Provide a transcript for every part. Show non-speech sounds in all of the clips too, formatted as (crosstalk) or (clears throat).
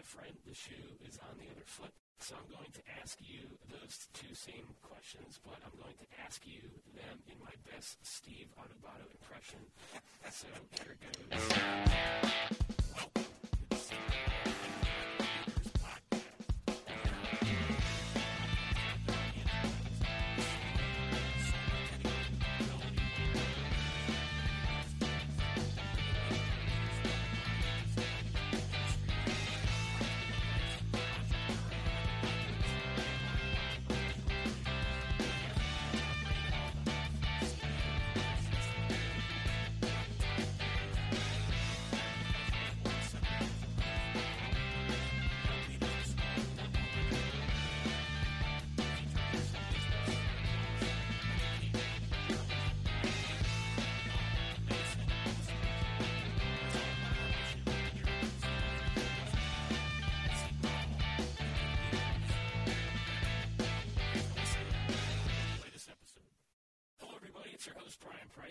my friend, the shoe is on the other foot. So I'm going to ask you those two same questions, but I'm going to ask you them in my best Steve Adubato impression. So here it goes. Welcome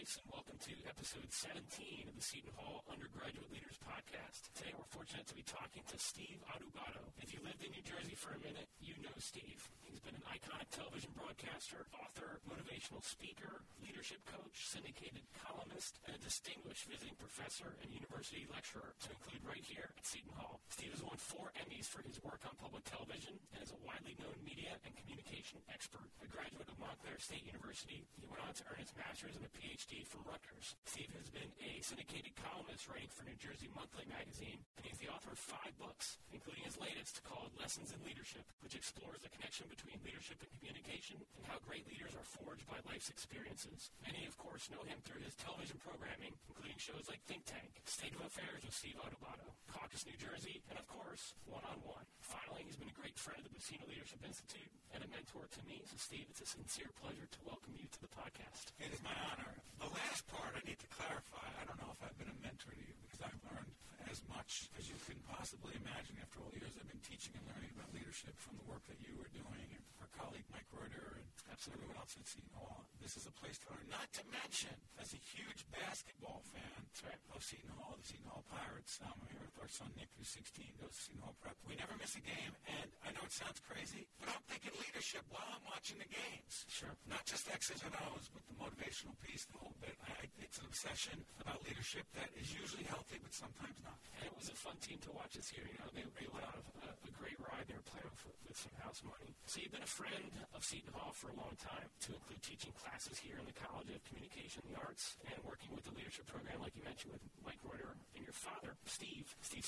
And welcome to episode 17 of the Seton Hall Undergraduate Leaders Podcast. Today, we're fortunate to be talking to Steve Adubato. If you lived in New Jersey for a minute, you know Steve. He's been an iconic television broadcaster, author, motivational speaker, leadership coach, syndicated columnist, and a distinguished visiting professor and university lecturer, to include right here at Seton Hall. Steve has won four Emmys for his work on public television and is a widely known media and communication expert. A graduate of Montclair State University, he went on to earn his master's and a PhD from Rutgers. Steve has been a syndicated columnist writing for New Jersey Monthly magazine, and he's the author of five books, including his latest called Lessons in Leadership, which explores the connection between leadership and communication and how great leaders are forged by life's experiences. Many, of course, know him through his television programming, including shows like Think Tank, State of Affairs with Steve Adubato, Caucus New Jersey, and of course, One on One. Finally, he's been a great friend of the Buccino Leadership Institute and a mentor to me. So, Steve, it's a sincere pleasure to welcome you to the podcast. It is my honor. The last part I need to clarify. I don't know if I've been a mentor to you because I've learned as much as you can possibly imagine after all the years I've been teaching and learning about leadership from the work that you were doing and our colleague Mike Reuter and absolutely everyone else at Seton Hall. This is a place to learn. Not to mention, as a huge basketball fan of Seton Hall, the Seton Hall Pirates, um, I'm here with our son Nick, who's 16, goes to Seton Hall Prep. We never miss a game, and I know it sounds crazy, but I'm thinking leadership while I'm watching the games. Sure. Not just X's and O's, but the motivational piece, the whole bit. I, it's an obsession about leadership that is usually healthy, but sometimes not. And it was a fun team to watch this year. You know, they, they went on a, uh, a great ride. They were playing with, with some house money. So you've been a friend of Seton Hall for a long time, to include teaching classes here in the College of Communication and the Arts and working with the leadership program, like you mentioned, with Mike Reuter and your father,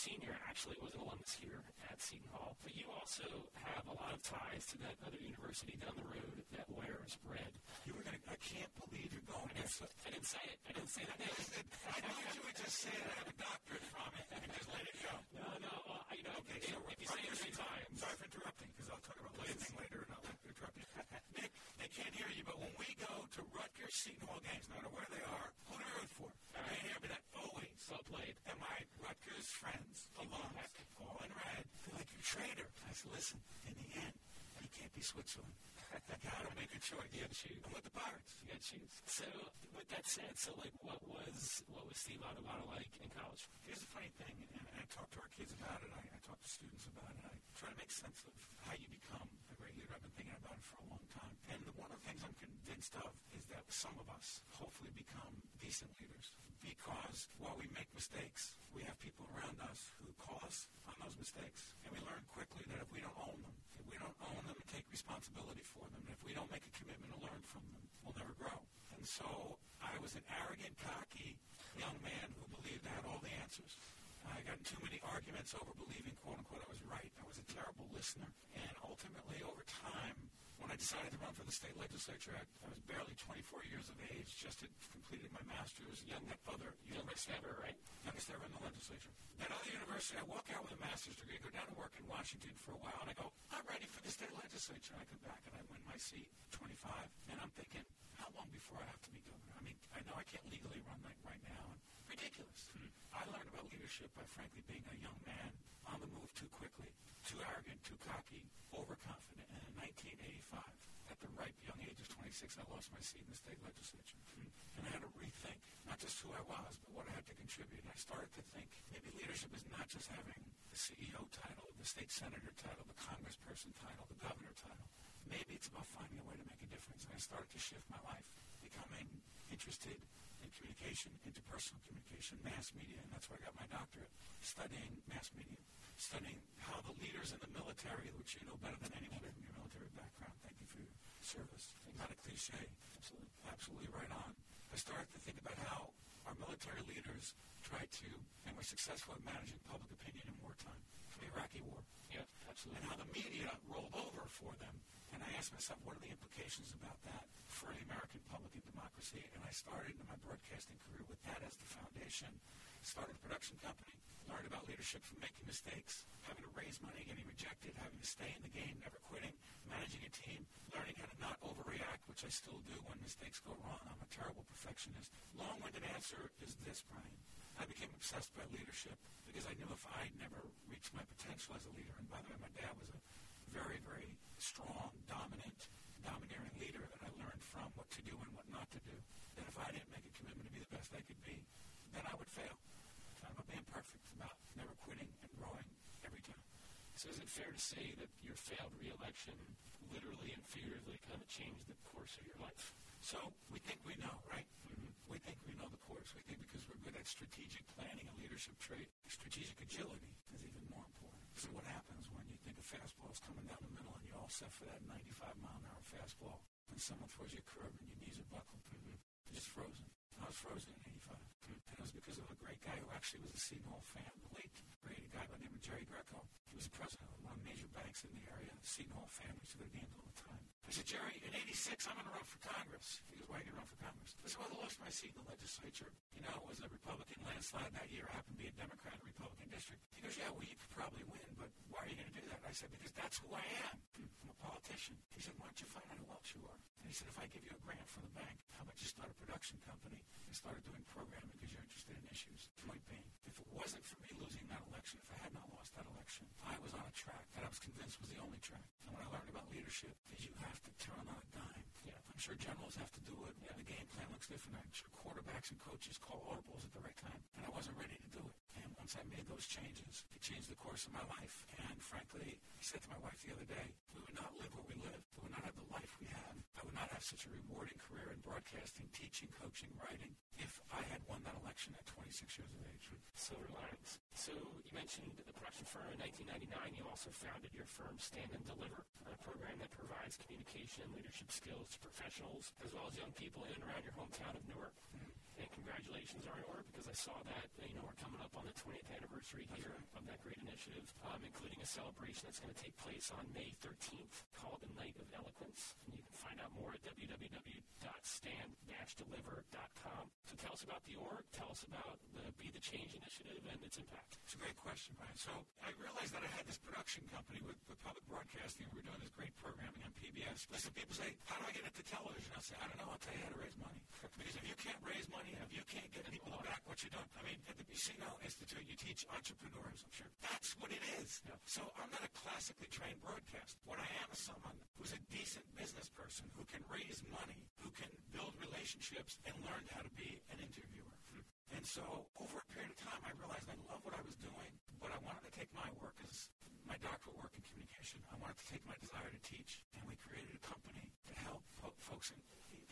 Sr. actually was an alumnus here at Seton Hall. But you also have a lot of ties to that other university down the road that wears red. You were gonna. I can't believe you're going I there. didn't, I didn't say it. I didn't say that. I thought you would just say that I have a doctorate from it and just let it go. No, no. Uh, well, you know, Okay, if, so if you say it three times, Sorry for interrupting, because I'll talk about listening later, and I'll interrupt you. (laughs) Nick, they can't hear you, but when we go to Rutgers Seton Hall games, no matter where they are, who do we root for? I can't hear me that always. well played. And my Rutgers friends, alums, all in red, they're like, you traitor. I said, listen, in the end, you can't be Switzerland. You gotta make a choice. You gotta choose. I'm with the Pirates. You gotta choose. So, with that said, so like, what was what was Steve Adubato like in college? Here's the funny thing, and I talk to our kids about it, I, I talk to students about it, I try to make sense of how you become a great leader. I've been thinking about it for a long time. And the, one of the things I'm convinced of is that some of us hopefully become decent leaders because mistakes, we have people around us who call us on those mistakes. And we learn quickly that if we don't own them, if we don't own them and take responsibility for them, if we don't make a commitment to learn from them, we'll never grow. And so I was an arrogant, cocky young man who believed I had all the answers. I got in too many arguments over believing, quote unquote, I was right. I was a terrible listener. And ultimately, over time, I decided to run for the state legislature, I, I was barely 24 years of age, just had completed my master's, young other Youngest ever, right? youngest ever in the legislature. At other university, I walk out with a master's degree, go down to work in Washington for a while, and I go, I'm ready for the state legislature. I come back and I win my seat, 25, and I'm thinking, how long before I have to be governor? I mean, I know I can't legally run like right now. And ridiculous. Hmm. I learned about leadership by frankly being a young man on the move too quickly, too arrogant, too cocky, overconfident. And in 1985, at the ripe young age of 26, I lost my seat in the state legislature. Hmm. And I had to rethink not just who I was, but what I had to contribute. And I started to think maybe leadership is not just having the CEO title, the state senator title, the congressperson title, the governor title. Maybe it's about finding a way to make a difference. And I started to shift my life, becoming interested in communication, interpersonal communication, mass media, and that's where I got my doctorate, studying mass media, studying how the leaders in the military, which you know better than anyone from your military background, thank you for your service. Not a cliche, absolutely, absolutely right on. I started to think about how our military leaders tried to and were successful at managing public opinion in wartime, for the Iraqi war. Yeah, absolutely. And how the media rolled over for them. And I asked myself, what are the implications about that for the American public and democracy? And I started my broadcasting career with that as the foundation. Started a production company, learned about leadership from making mistakes, having to raise money, getting rejected, having to stay in the game, never quitting, managing a team, learning how to not overreact, which I still do when mistakes go wrong. I'm a terrible perfectionist. Long-winded answer is this, Brian. I became obsessed by leadership because I knew if I never reached my potential as a leader, and by the way, my dad was a very, very strong, dominant, domineering leader from what to do and what not to do, that if I didn't make a commitment to be the best I could be, then I would fail. It's not about being perfect. It's about never quitting and growing every time. So is it fair to say that your failed reelection literally and figuratively kind of changed the course of your life? So we think we know, right? Mm-hmm. We think we know the course. We think because we're good at strategic planning and leadership trait, strategic agility is even more important. So what happens when you think a fastball is coming down the middle and you're all set for that 95 mile an hour fastball, and someone throws you a curve and your knees are buckled, you're just frozen. I was frozen in 85. Mm-hmm. And it was because of a great guy who actually was a Hall fan, the late great guy by the name of Jerry Greco. He was president of one of the major banks in the area, the Hall family, so they're games all the time. I said, Jerry, in 86, I'm going to run for Congress. He goes, why Congress? I lost my seat in the legislature. You know, it was a Republican landslide that year. I happened to be a Democrat in a Republican district. He goes, yeah, well, you probably win, but why are you going to do that? And I said, because that's who I am. I'm a politician. He said, why don't you find out who else you are? And he said, if I give you a grant from the bank, how about you start a production company and start doing programming because you're interested in issues? Point being, if it wasn't for me losing that election, if I had not lost that election, I was on a track that I was convinced was the only track. And what I learned about leadership is you have to turn on a dime. Yeah, I'm sure generals have to do it. Yeah, the game plan looks different. I'm sure quarterbacks and coaches call audibles at the right time. And I wasn't ready to do it. And once I made those changes, it changed the course of my life. And frankly, I said to my wife the other day, we would not live where we live. We would not have the life we have. I would not have such a rewarding career in broadcasting, teaching, coaching, writing if I had won that election at 26 years of age. Silver linings. So you mentioned the production firm in 1999. You also founded your firm Stand and Deliver, a program that provides communication and leadership skills to professionals as well as young people in and around your hometown of Newark. Mm-hmm. And congratulations are in order because I saw that, you know, we're coming up on the 20th anniversary here right. of that great initiative, um, including a celebration that's going to take place on May 13th called the Night of Eloquence. And you can find out more at www.stand-deliver.com. So tell us about the org, tell us about the Be the Change initiative and its impact. It's a great question, Brian. So I realized that I had this production company with, with public broadcasting, we were doing this great programming on PBS. Listen, people say, how do I get into television? I'll say, I don't know. I'll tell you how to raise money. (laughs) Because if you can't raise money, if you can't get people to back what you're doing, I mean, at the Buccino Institute, you teach entrepreneurs, I'm sure. That's what it is. Yeah. So I'm not a classically trained broadcaster. What I am is someone who's a decent business person who can raise money, who can build relationships, and learn how to be an interviewer. Hmm. And so over a period of time, I realized I love what I was doing, but I wanted to take my work as my doctoral work in communication. I wanted to take my desire to teach, and we created a company to help folks in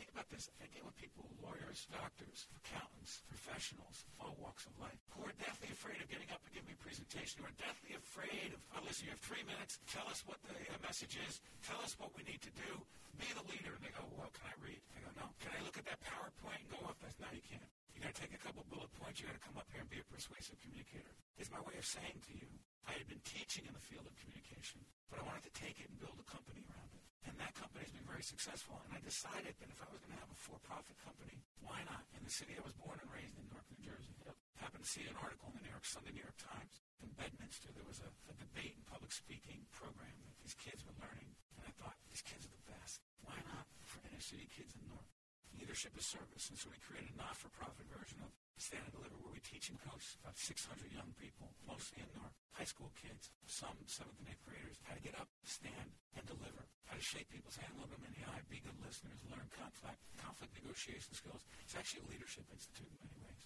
think about this. I deal with people, lawyers, doctors, accountants, professionals, all walks of life, who are deathly afraid of getting up and giving me a presentation, who are deathly afraid of, oh, listen, you have three minutes, tell us what the uh, message is, tell us what we need to do, be the leader. And they go, well, can I read? I go, no. Can I look at that PowerPoint and go off? No, you can't. You got to take a couple bullet points. You got to come up here and be a persuasive communicator. Is my way of saying to you, I had been teaching in the field of communication, but I wanted to take it and build a company around it. And that company has been very successful. And I decided that if I was going to have a for-profit company, why not? In the city I was born and raised in Newark, New Jersey. I happened to see an article in the New York Sunday New York Times. In Bedminster, there was a, a debate and public speaking program that these kids were learning. And I thought, these kids are the best. Why not for inner city kids in Newark? Leadership is service. And so we created a not-for-profit version of Stand and Deliver where we teach and coach about 600 young people, mostly in Newark, high school kids, some seventh and eighth graders, how to get up, stand, and deliver how to shake people's hand, look them in the eye, be good listeners, learn conflict, conflict negotiation skills. It's actually a leadership institute in many ways.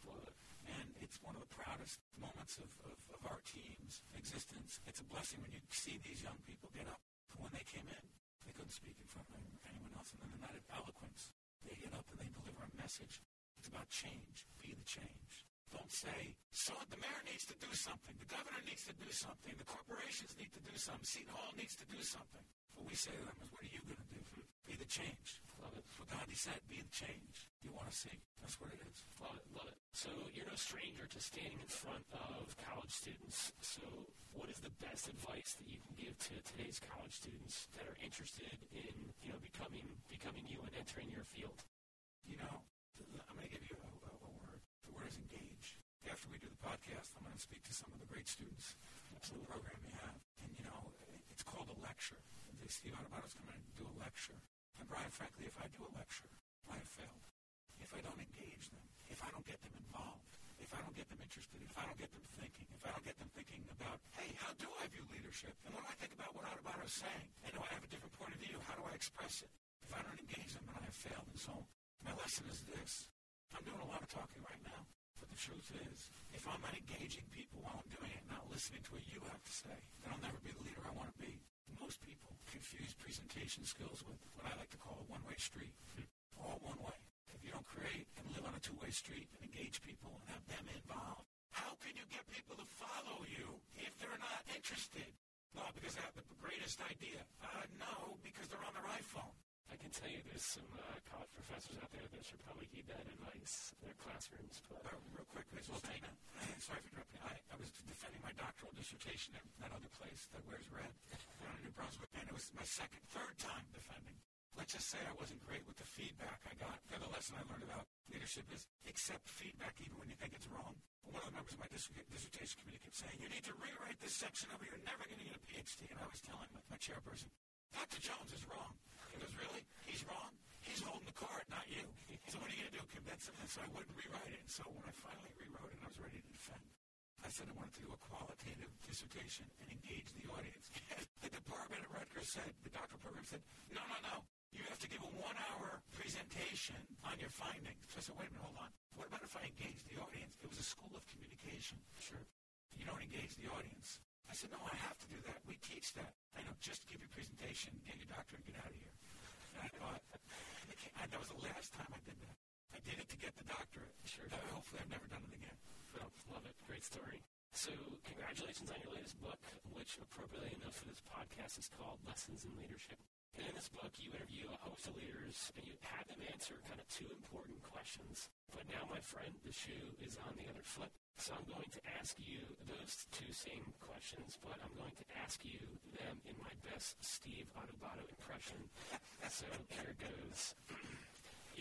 And it's one of the proudest moments of, of, of our team's existence. It's a blessing when you see these young people get up. When they came in, they couldn't speak in front of anyone else, and then they're not eloquence. They get up and they deliver a message. It's about change. Be the change. Don't say, so the mayor needs to do something, the governor needs to do something, the corporations need to do something, Seton Hall needs to do something. What we say to them is, what are you going to do? Be the change. Love it. What Gandhi said, be the change you want to see. That's what it is. Love it. Love it. So you're no stranger to standing in front of college students. So what is the best advice that you can give to today's college students that are interested in, you know, becoming becoming you and entering your field? You know, I'm going to give you a, a, a word. The word is engage. After we do the podcast, I'm going to speak to some of the great students in the program we have. And, you know, it's called a lecture. Steve Adubato going to do a lecture. And Brian, frankly, if I do a lecture, I have failed. If I don't engage them, if I don't get them involved, if I don't get them interested, if I don't get them thinking, if I don't get them thinking about, hey, how do I view leadership? And when I think about what Adubato is saying, and do I have a different point of view? How do I express it? If I don't engage them, then I have failed. And so my lesson is this. I'm doing a lot of talking right now. But the truth is, if I'm not engaging people while I'm doing it, not listening to what you have to say, then I'll never be the leader I want to be. Most people confuse presentation skills with what I like to call a one-way street. All one way. Create and live on a two-way street and engage people and have them involved, how can you get people to follow you if they're not interested? No, because they have the greatest idea. Uh, no, because they're on their iPhone. I can tell you there's some uh, college professors out there that should probably heed that advice in their classrooms. But uh, real quick, was well, (laughs) sorry for interrupting. I, I was defending my doctoral dissertation at that other place that wears red down in New Brunswick, and it was my second, third time defending. Let's just say I wasn't great with the feedback I got. The other lesson I learned about leadership is accept feedback even when you think it's wrong. One of the members of my dissertation committee kept saying, you need to rewrite this section or you're never going to get a PhD. And I was telling my, my chairperson, Dr. Jones is wrong. He goes, really? He's wrong? He's holding the card, not you. So what are you going to do, convince him? And so I wouldn't rewrite it. And so when I finally rewrote it, I was ready to defend. I said I wanted to do a qualitative dissertation and engage the audience. (laughs) the department at Rutgers said, the doctoral program said, no, no, no. You have to give a one-hour presentation on your findings. So I said, wait a minute, hold on. What about if I engage the audience? It was a school of communication. Sure. You don't engage the audience. I said, no, I have to do that. We teach that. I know, just give your presentation, get your doctor, and get out of here. And (laughs) I thought, (laughs) that was the last time I did that. I did it to get the doctorate. Sure. Uh, hopefully I've never done it again. Love it. Great story. So congratulations on your latest book, which appropriately enough for this podcast is called Lessons in Leadership. And in this book, you interview a host of leaders and you have them answer kind of two important questions. But now, my friend, the shoe is on the other foot. So I'm going to ask you those two same questions, but I'm going to ask you them in my best Steve Adubato impression. so here goes. (clears throat)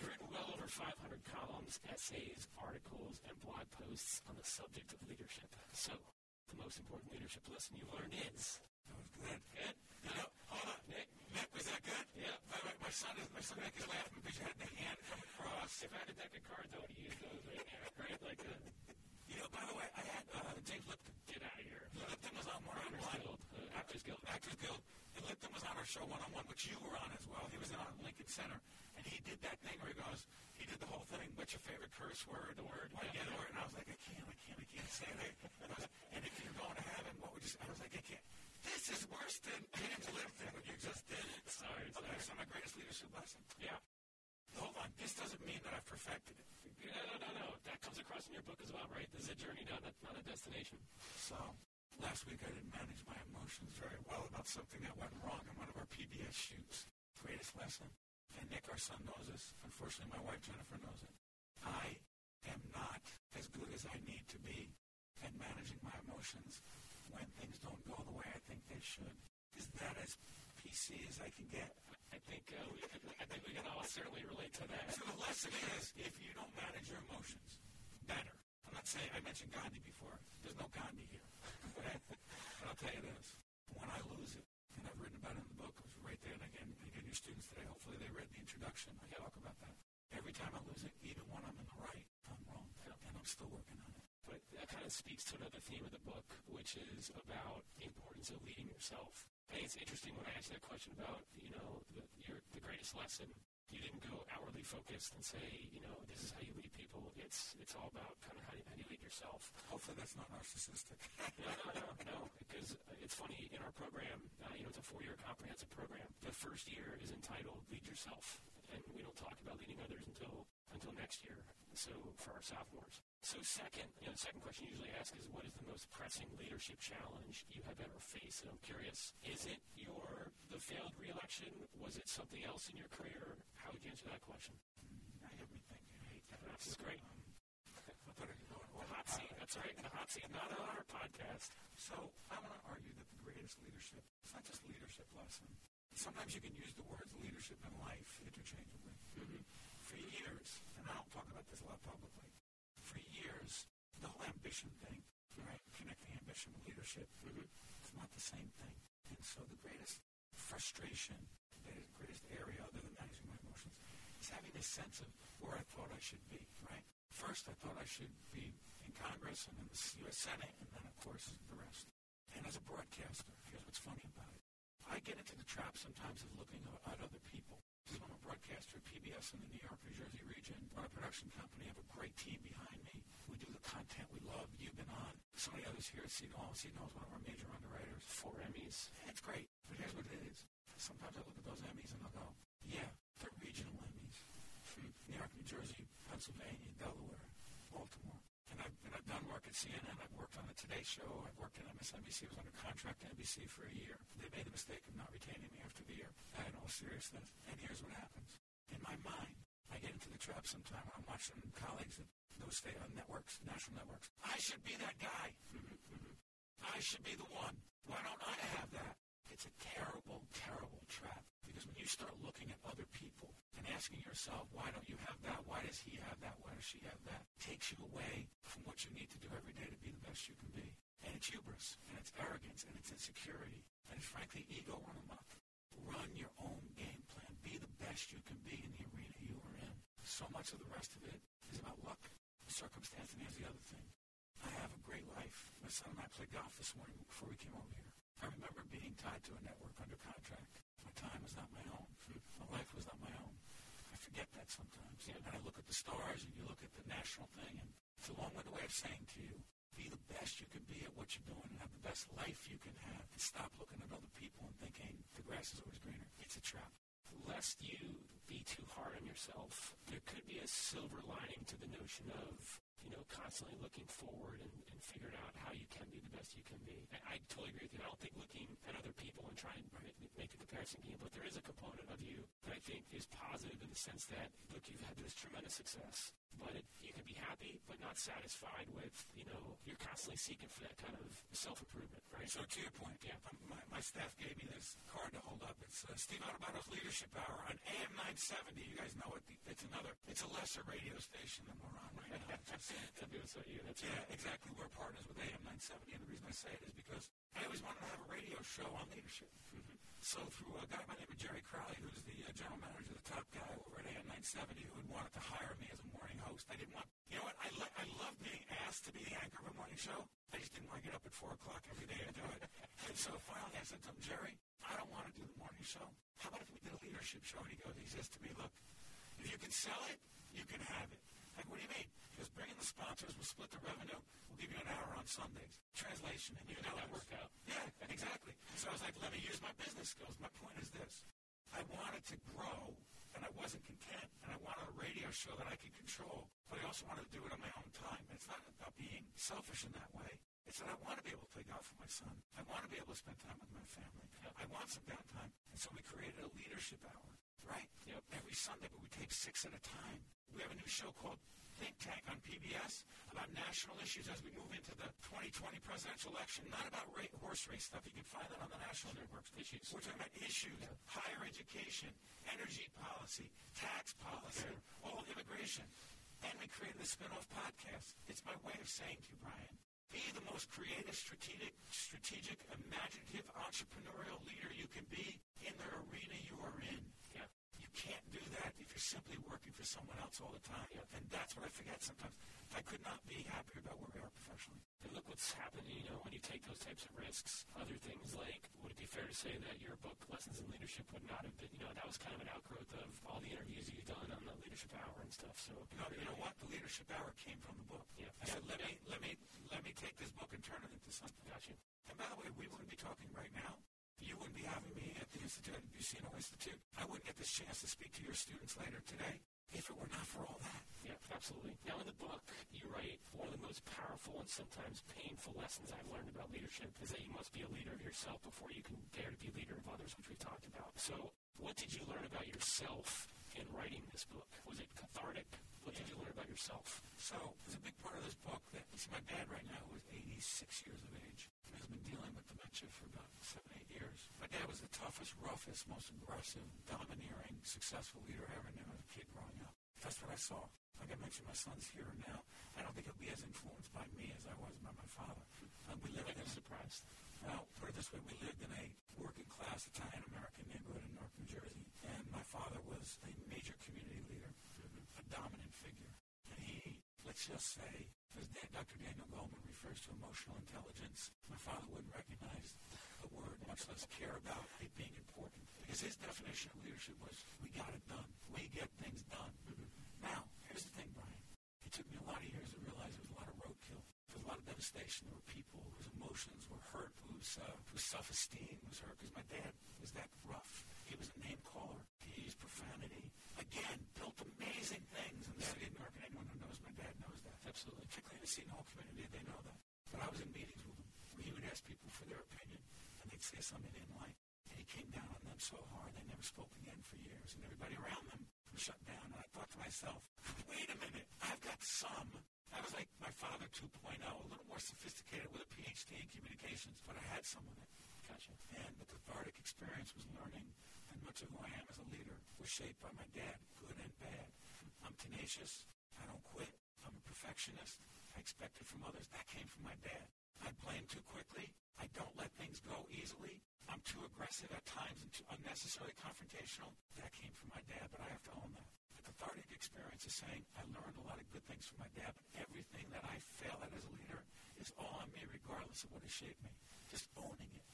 Written well over 500 columns, essays, articles, and blog posts on the subject of leadership. So, the most important leadership lesson you've learned is. That was good. Good? You know, hold on. Nick, Nick, was that good? Yeah. By the way, my son is, my son Nick is laughing because you had the hand come across. If I had a deck of cards, I would use those right now, right? Like a, you know, by the way, I had uh, James Lipton. Get out of here. Lipton was on one on one. Actors Guild. Actors Guild. And Lipton was on our show one on one, which you were on as well. He was in on Lincoln Center, and he did that thing where he goes, he did the whole thing. What's your favorite curse word? The word. What, yeah, the word. And I was like, I can't, I can't, I can't say that. And, and if you're going to heaven, what would you say? I was like, I can't. This is worse than James Lipton, what you just did. Sorry, okay, sorry. so my greatest leadership lesson. Yeah. Hold on. This doesn't mean that I've perfected it. No, no, no, no. That comes across in your book as well, right? This is a journey, not a, not a destination. So, last week I didn't manage my emotions very well about something that went wrong in one of our PBS shoots. Greatest lesson. And Nick, our son, knows this. Unfortunately, my wife, Jennifer, knows it. I am not as good as I need to be at managing my emotions when things don't go the way I think they should. Is that as PC as I can get? I think uh, we can, I think we can all certainly relate to that. So the lesson is, if you don't manage your emotions better, I'm not saying I mentioned Gandhi before. There's no Gandhi here. Okay? (laughs) but I'll tell you this: when I lose it, and I've written about it in the book, it was right there. And again, again, your students today, hopefully they read the introduction. I talk about that. Every time I lose it, even when I'm in the right, I'm wrong, and I'm still working on it. But that kind of speaks to another theme of the book, which is about the importance of leading yourself. I think it's interesting when I ask that question about, you know, the, your, the greatest lesson. You didn't go outwardly focused and say, you know, this is how you lead people. It's it's all about kind of how, you, how you lead yourself. Hopefully that's not narcissistic. (laughs) no, no, no, no. Because it's funny in our program, uh, you know, it's a four-year comprehensive program. The first year is entitled "Lead Yourself," and we don't talk about leading others until until next year. So for our sophomores. So second, you know, the second question you usually ask is, what is the most pressing leadership challenge you have ever faced? And I'm curious, is it your the failed reelection? Was it something else in your career? How would you answer that question? Now you have me thinking. I hate that. This is great. Um, (laughs) I thought I could go The hot seat. That's right. The hot seat. Not on our podcast. So I want to argue that the greatest leadership, it's not just leadership lesson. Sometimes you can use the words leadership and life interchangeably. Mm-hmm. For years, and I don't talk about this a lot publicly, for years, the whole ambition thing, right? Connecting ambition with leadership, Mm-hmm. it's not the same thing. And so the greatest frustration, the greatest area other than managing my emotions, is having this sense of where I thought I should be, right? First, I thought I should be in Congress and in the U.S. Senate, and then, of course, the rest. And as a broadcaster, here's what's funny about it. I get into the trap sometimes of looking at other people. I'm a broadcaster at PBS in the New York, New Jersey region, run a production company, have a great team behind me. We do the content we love. You've been on. So many others here at Seton Hall. Seton Hall is one of our major underwriters. Four Emmys. It's great, but here's what it is. Sometimes I look at those Emmys and I'll go, yeah, they're regional Emmys. Hmm. New York, New Jersey, Pennsylvania, Delaware, Baltimore. I've, done work at CNN. I've worked on the Today Show. I've worked at MSNBC. I was under contract at NBC for a year. They made the mistake of not retaining me after the year. In all seriousness. And here's what happens. In my mind, I get into the trap sometime I'm watching colleagues at those state uh, networks, national networks. I should be that guy. (laughs) I should be the one. Why don't I have that? It's a terrible, terrible trap. You start looking at other people and asking yourself, why don't you have that? Why does he have that? Why does she have that? Takes you away from what you need to do every day to be the best you can be. And it's hubris, and it's arrogance, and it's insecurity, and it's frankly ego run amok. Run your own game plan. Be the best you can be in the arena you are in. So much of the rest of it is about luck, circumstance, and here's the other thing. I have a great life. My son and I played golf this morning before we came over here. I remember being tied to a network under contract. My time was not my own. My life was not my own. I forget that sometimes. And I look at the stars and you look at the national thing, and it's a long-winded way of saying to you, be the best you can be at what you're doing and have the best life you can have. And stop looking at other people and thinking the grass is always greener. It's a trap. Lest you be too hard on yourself, there could be a silver lining to the notion of, you know, constantly looking forward and, and figuring out how you can be the best you can be. I, I totally agree with you. I don't think looking at other people and trying to make, make comparison game, but there is a component of you that I think is positive in the sense that, look, you've had this tremendous success, but it, you can be happy but not satisfied with, you know, you're constantly seeking for that kind of self-improvement, right? So to your point, Yeah. my, my staff gave me this card to hold up. It's uh, Steve Adubato's Leadership Hour on AM 970. You guys know it. It's another, it's a lesser radio station than we're on right now. (laughs) It's just- that's yeah, right. exactly. We're partners with AM 970, and the reason I say it is because I always wanted to have a radio show on leadership. So through a guy by the name of Jerry Crowley, who's the uh, general manager, the top guy over at AM 970, who had wanted to hire me as a morning host. I didn't want, you know what? I, lo- I love being asked to be the anchor of a morning show. I just didn't want to get up at 4 o'clock every day and do it. (laughs) and so finally I said to him, Jerry, I don't want to do the morning show. How about if we did a leadership show? And he goes, he says to me, look, if you can sell it, you can have it. Like, what do you mean? He goes, bring in the sponsors, we'll split the revenue, we'll give you an hour on Sundays. Translation, and you know That worked out. yeah, exactly. So I was like, let me use my business skills. My point is this. I wanted to grow, and I wasn't content, and I wanted a radio show that I could control, but I also wanted to do it on my own time. And it's not about being selfish in that way. It's that I want to be able to play golf with my son. I want to be able to spend time with my family. I want some downtime. And so we created a leadership hour, right? Yep. Every Sunday, but we tape six at a time. We have a new show called Think Tank on PBS about national issues as we move into the 2020 presidential election. Not about ra- horse race stuff. You can find that on the national networks. Issues. We're talking about issues, higher education, energy policy, tax policy, all immigration. And we created a spin-off podcast. It's my way of saying to you, Brian, be the most creative, strategic, strategic, imaginative, entrepreneurial leader you can be in the arena you are in. Yeah. Can't do that if you're simply working for someone else all the time. And that's what I forget sometimes. I could not be happier about where we are professionally. And look what's happening, you know, when you take those types of risks. Other things like, would it be fair to say that your book, Lessons in Leadership, would not have been, you know, that was kind of an outgrowth of all the interviews you've done on the Leadership Hour and stuff. So, you know, you know what? The Leadership Hour came from the book. Yeah. I said, let me, let me, let me take this book and turn it into something. Gotcha. And by the way, we wouldn't be talking right now. You wouldn't be having me at the Institute, at the Buccino Institute. I wouldn't get this chance to speak to your students later today if it were not for all that. Yeah, absolutely. Now, in the book, you write one of the most powerful and sometimes painful lessons I've learned about leadership is that you must be a leader of yourself before you can dare to be a leader of others, which we've talked about. So, what did you learn about yourself in writing this book? Was it cathartic? What did you learn about yourself? So, there's a big part of this book that, see, my dad right now is 86 years of age has been dealing with dementia for about seven, eight years. My dad was the toughest, roughest, most aggressive, domineering, successful leader I ever knew as a kid growing up. That's what I saw. Like I mentioned, my son's here now. I don't think he'll be as influenced by me as I was by my father. Uh, we lived in a surprised. Well, put it this way: we lived in a working-class Italian-American neighborhood in North New Jersey, and my father was a major community leader, a dominant figure. Let's just say, as Dr. Daniel Goleman refers to emotional intelligence, my father wouldn't recognize the word, much less care about it being important. Because his definition of leadership was, we got it done. We get things done. Now, here's the thing, Brian. It took me a lot of years to realize there was a lot of roadkill. There was a lot of devastation. There were people whose emotions were hurt, whose, uh, whose self-esteem was hurt. Because my dad was that rough. He was a name caller. Used profanity. Again, built amazing things in the city of Newark. And anyone who knows my dad knows that. Absolutely. Particularly in the Seton Hall community, they know that. But I was in meetings with him where he would ask people for their opinion, and they'd say something they didn't like. And he came down on them so hard they never spoke again for years. And everybody around them was shut down. And I thought to myself, wait a minute, I've got some. I was like my father 2.0, a little more sophisticated with a PhD in communications, but I had some of it. Gotcha. And the cathartic experience was learning, and much of who I am as a leader was shaped by my dad, good and bad. I'm tenacious. I don't quit. I'm a perfectionist. I expect it from others. That came from my dad. I blame too quickly. I don't let things go easily. I'm too aggressive at times and too unnecessarily confrontational. That came from my dad, but I have to own that. The cathartic experience is saying I learned a lot of good things from my dad, but everything that I fail at as a leader is all on me regardless of what has shaped me. Just owning it.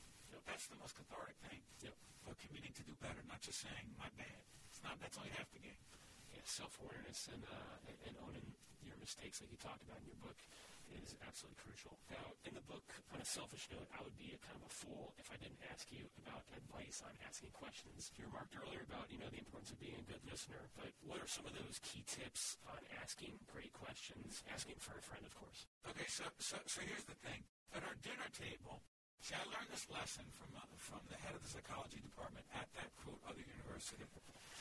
That's the most cathartic thing. Yep. But committing to do better, not just saying my bad. It's not that's only half the game. Yeah, self-awareness and, uh, and owning your mistakes like you talked about in your book is absolutely crucial. Now, in the book, on a selfish note, I would be a kind of a fool if I didn't ask you about advice on asking questions. You remarked earlier about, you know, the importance of being a good listener, but what are some of those key tips on asking great questions, asking for a friend, of course? Okay, so, so, so here's the thing. At our dinner table, see, I learned this lesson from, uh, from the head of the psychology department at that, quote, other university.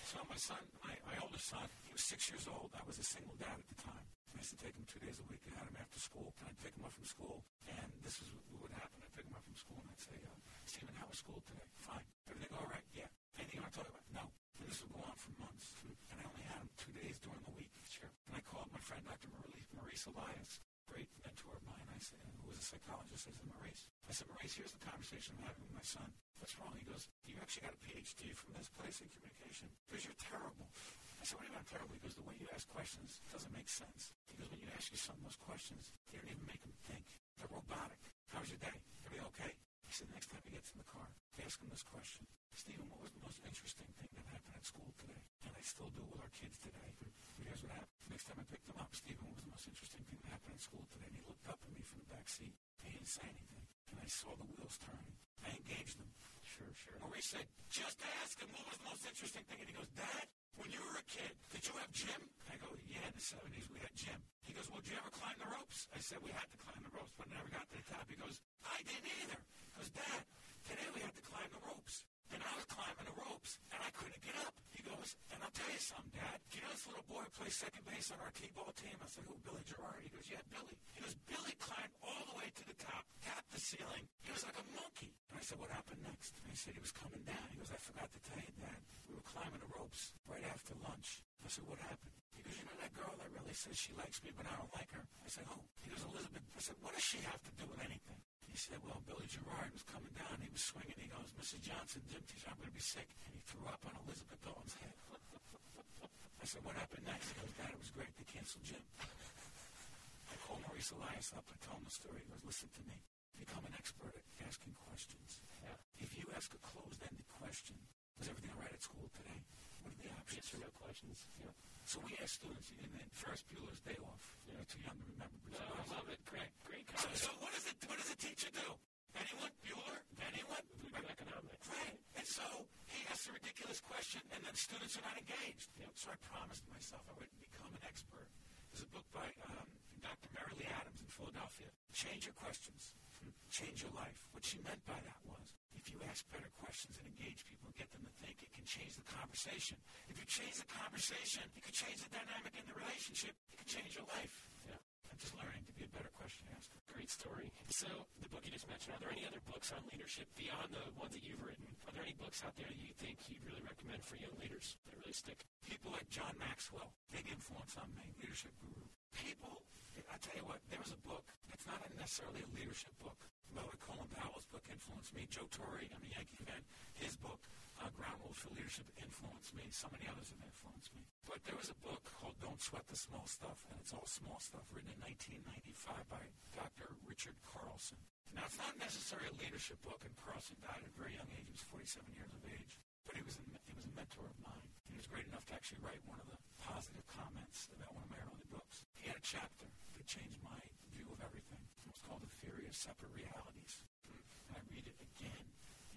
So my son, my, my oldest son, he was six years old. I was a single dad at the time. I used to take him two days a week. I had him after school. And I'd pick him up from school. And this is what would happen. I'd pick him up from school and I'd say, uh, Stephen, how was school today? Fine. Everything all right? Yeah. Anything you want to talk about? No. And this would go on for months. And I only had him two days during the week. Sure. And I called my friend, Dr. Maurice, Maurice Elias, great mentor of mine. I said, who was a psychologist. I said, Maurice. I said, Maurice, here's the conversation I'm having with my son. What's wrong? He goes, you actually got a PhD from this place in communication. Because you're terrible. I said, what do you mean I'm terrible? He goes, the way you ask questions doesn't make sense. He goes, when you ask your son those questions, you don't even make him think. They're robotic. How was your day? Everything okay? He said, next time he gets in the car, ask him this question. Stephen, what was the most interesting thing that happened at school today? And I still do it with our kids today. Here's what happened. Next time I picked him up, Stephen, was the most interesting thing that happened at school today? And he looked up at me from the back seat. He didn't say anything. And I saw the wheels turning. I engaged him. Sure, sure. Maurice said, just ask him what was the most interesting thing. And he goes, Dad, when you were a kid, did you have gym? I go, yeah, in the 70s we had gym. He goes, well, did you ever climb the ropes? I said, we had to climb the ropes, but never got to the top. He goes, I didn't either. He goes, Dad, today we had to climb the ropes. And I was climbing the ropes, and I couldn't get up. Goes, and I'll tell you something, Dad. Do you know this little boy plays second base on our T-ball team? I said, who, Billy Gerard? He goes, yeah, Billy. He goes, Billy climbed all the way to the top, tapped the ceiling. He was like a monkey. And I said, what happened next? And he said he was coming down. He goes, I forgot to tell you, Dad. We were climbing the ropes right after lunch. I said, what happened? He goes, you know that girl that really says she likes me, but I don't like her? I said, who? He goes, Elizabeth. I said, what does she have to do with anything? He said, well, Billy Gerard was coming down. He was swinging. He goes, Mrs. Johnson, gym teacher, I'm going to be sick. And he threw up on Elizabeth Dalton's head said, what happened next? He goes, Dad, it was great. They canceled gym. I called Maurice Elias up. and told him the story. He goes, listen to me. Become an expert at asking questions. Yeah. If you ask a closed-ended question, was everything all right at school today? What are the options? Yes no questions. Yeah. So we asked students, and then Ferris Bueller's Day Off. Yeah. You're too young to remember. Bruce oh, no, I love it. Great, great. Concept. So, so what, does the, what does the teacher do? Anyone? Bueller? Anyone? Economics. Right. And so he asks a ridiculous question, and then students are not engaged. Yep. So I promised myself I would become an expert. There's a book by um, Dr. Marilee Adams in Philadelphia. Change your questions. Change your life. What she meant by that was if you ask better questions and engage people and get them to think, it can change the conversation. If you change the conversation, it could change the dynamic in the relationship. It could change your life. Yeah. Just learning to be a better question asker. Great story. So, the book you just mentioned, are there any other books on leadership beyond the ones that you've written? Are there any books out there that you think you'd really recommend for young leaders that really stick? People like John Maxwell, big influence on me, leadership guru. People, I tell you what, there was a book. It's not necessarily a leadership book. Way, Colin Powell's book influenced me. Joe Torre, I'm a Yankee fan. His book, uh, Rules for Leadership, influenced me. So many others have influenced me. But there was a book called Don't Sweat the Small Stuff, and it's all small stuff, written in 1995 by Dr. Richard Carlson. Now, it's not necessarily a leadership book, and Carlson died at a very young age. He was 47 years of age. But he was a, he was a mentor of mine. He was great enough to actually write one of the positive comments about one of my early books. He had a chapter that changed my view of everything. It was called The Theory of Separate Realities. And I read it again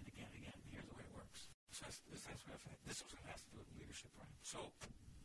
and again. Here's the way it this, that's what I've, this is has to do with leadership, right? So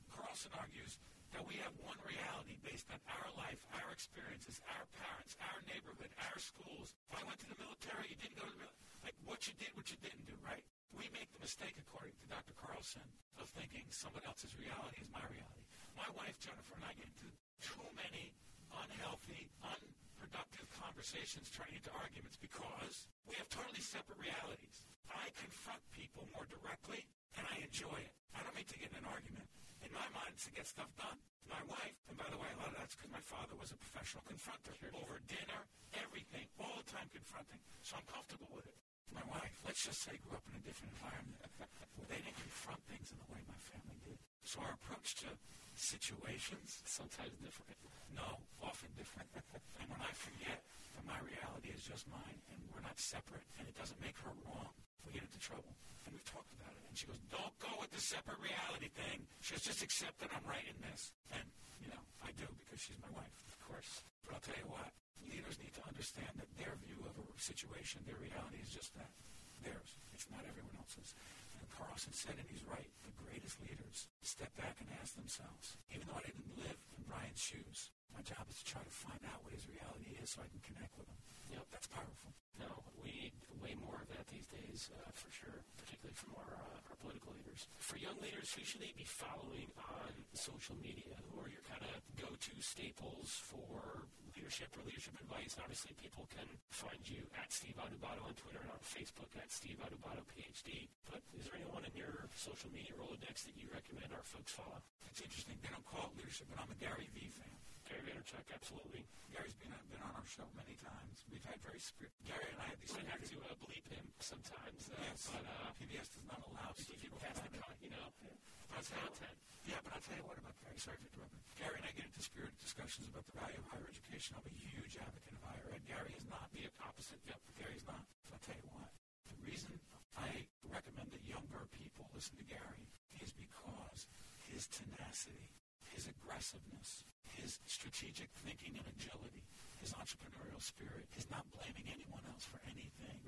Carlson argues that we have one reality based on our life, our experiences, our parents, our neighborhood, our schools. If I went to the military, you didn't go to the military. Like what you did, what you didn't do, right? We make the mistake, according to Dr. Carlson, of thinking someone else's reality is my reality. My wife, Jennifer, and I get into too many unhealthy, unproductive conversations turning into arguments because we have totally separate realities. I confront people more directly, and I enjoy it. I don't mean to get in an argument. In my mind, it's to get stuff done. My wife, and by the way, a lot of that's because my father was a professional confronter. Over dinner, everything, all the time confronting. So I'm comfortable with it. My wife, let's just say, grew up in a different environment where they didn't confront things in the way my family did. So our approach to situations, Sometimes different. no, often different. and when I forget that my reality is just mine and we're not separate and it doesn't make her wrong, we get into trouble. And we've talked about it. And she goes, don't go with the separate reality thing. She goes, just accept that I'm right in this. And, you know, I do because she's my wife, of course. But I'll tell you what, leaders need to understand that their view of a situation, their reality is just that. Theirs. It's not everyone else's. And Carlson said, and he's right, the greatest leaders step back and ask themselves, even though I didn't live in Brian's shoes, my job is to try to find out what his reality is so I can connect with him. Yep. That's powerful. No, way more of that these days, uh, for sure, particularly from our, uh, our political leaders. For young leaders, who should they be following on social media? Who are your kind of go-to staples for leadership or leadership advice? And Obviously, people can find you at Steve Adubato on Twitter and on Facebook at Steve Adubato PhD. But is there anyone in your social media Rolodex that you recommend our folks follow? It's interesting. They don't call it leadership, but I'm a Gary Vee fan. Gary Vaynerchuk, absolutely. Gary's been, been on our show many times. We've had very spirit. Gary and I have these. We have to uh, bleep him sometimes, uh, Yes, but uh, PBS does not allow us to if you the that. cut, you know, But I'll tell you what- content. Yeah, but I'll tell you what about Gary. Sorry for interrupting. Gary and I get into spirited discussions about the value of higher education. I'm a huge advocate of higher ed. Gary is not the opposite. Yep, Gary's not. I'll tell you what. The reason I recommend that younger people listen to Gary is because his tenacity, his aggressiveness, his strategic thinking and agility, his entrepreneurial spirit, his not blaming anyone else for anything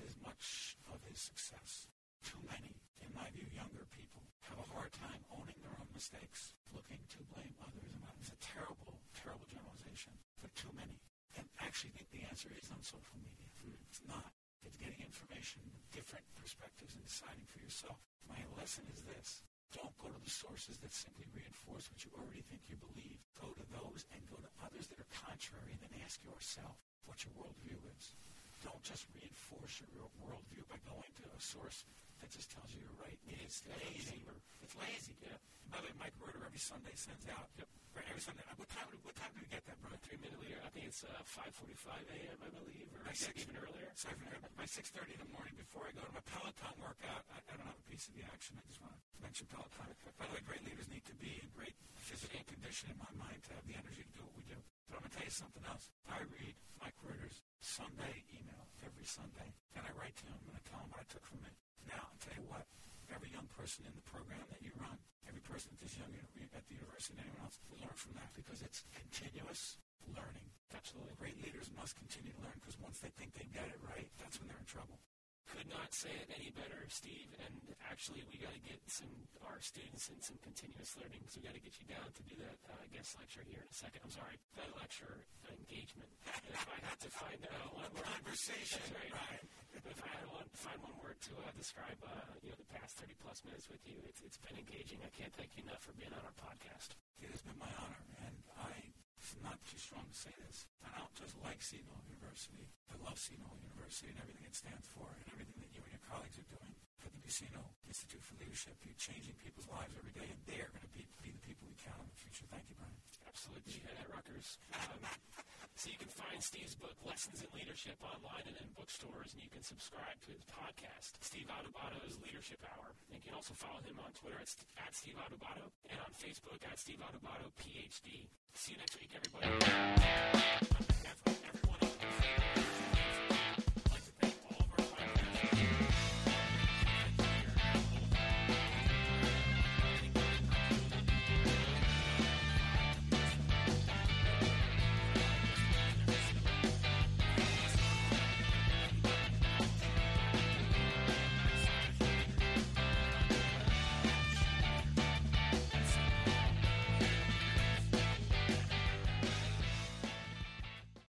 is much of his success. Too many, in my view, younger people have a hard time owning their own mistakes, looking to blame others. And it's a terrible, terrible generalization, but too many. And actually think the answer is on social media. It's not. It's getting information, different perspectives, and deciding for yourself. My lesson is this. Don't go to the sources that simply reinforce what you already think you believe. Go to those and go to others that are contrary and then ask yourself what your worldview is. Don't just reinforce your worldview by going to a source that just tells you you're right. It's lazy. It's lazy. Yeah. By the way, Mike Reuter every Sunday sends out. Yep. Right, every Sunday. What time? What time do we get that, bro? Three minute leader. I think it's uh, 5:45 a.m. I believe, or By six- even Sorry for. By 6.30 in the morning before I go to my Peloton workout, I, I don't have a piece of the action. I just want to mention Peloton. By the way, great leaders need to be in great physical condition in my mind to have the energy to do what we do. But I'm going to tell you something else. I read Mike Reuter's Sunday email every Sunday, and I write to him and I tell him what I took from it. Now, I'll tell you what. every young person in the program that you run, every person that's young at the university and anyone else, learn from that because it's continuous learning. Absolutely. Great leaders must continue to learn because once they think they've got it right, that's when they're in trouble could not say it any better, Steve. And actually, we got to get some our students in some continuous learning. because we got to get you down to do that uh, guest lecture here in a second. I'm sorry, that lecture engagement. (laughs) if I had to find uh, one word, conversation, right. right. If I had to find one word to uh, describe, uh, you know, the past 30 plus minutes with you, it's, it's been engaging. I can't thank you enough for being on our podcast. It has been my honor, and I not too strong to say this. I don't just like Seton Hall University. I love Seton Hall University and everything it stands for and everything that you and your colleagues are doing for the Buccino Institute for Leadership. You're changing people's lives every day, and they are going to be, be the people we count on in the future. Thank you, Brian. Absolutely. You Rutgers. Um, (laughs) so you can find Steve's book, Lessons in Leadership, online and in bookstores, and you can subscribe to his podcast, Steve Adubato's Leadership Hour. And you can also follow him on Twitter at, at Steve Adubato and on Facebook at Steve Adubato, PhD. See you next week, everybody.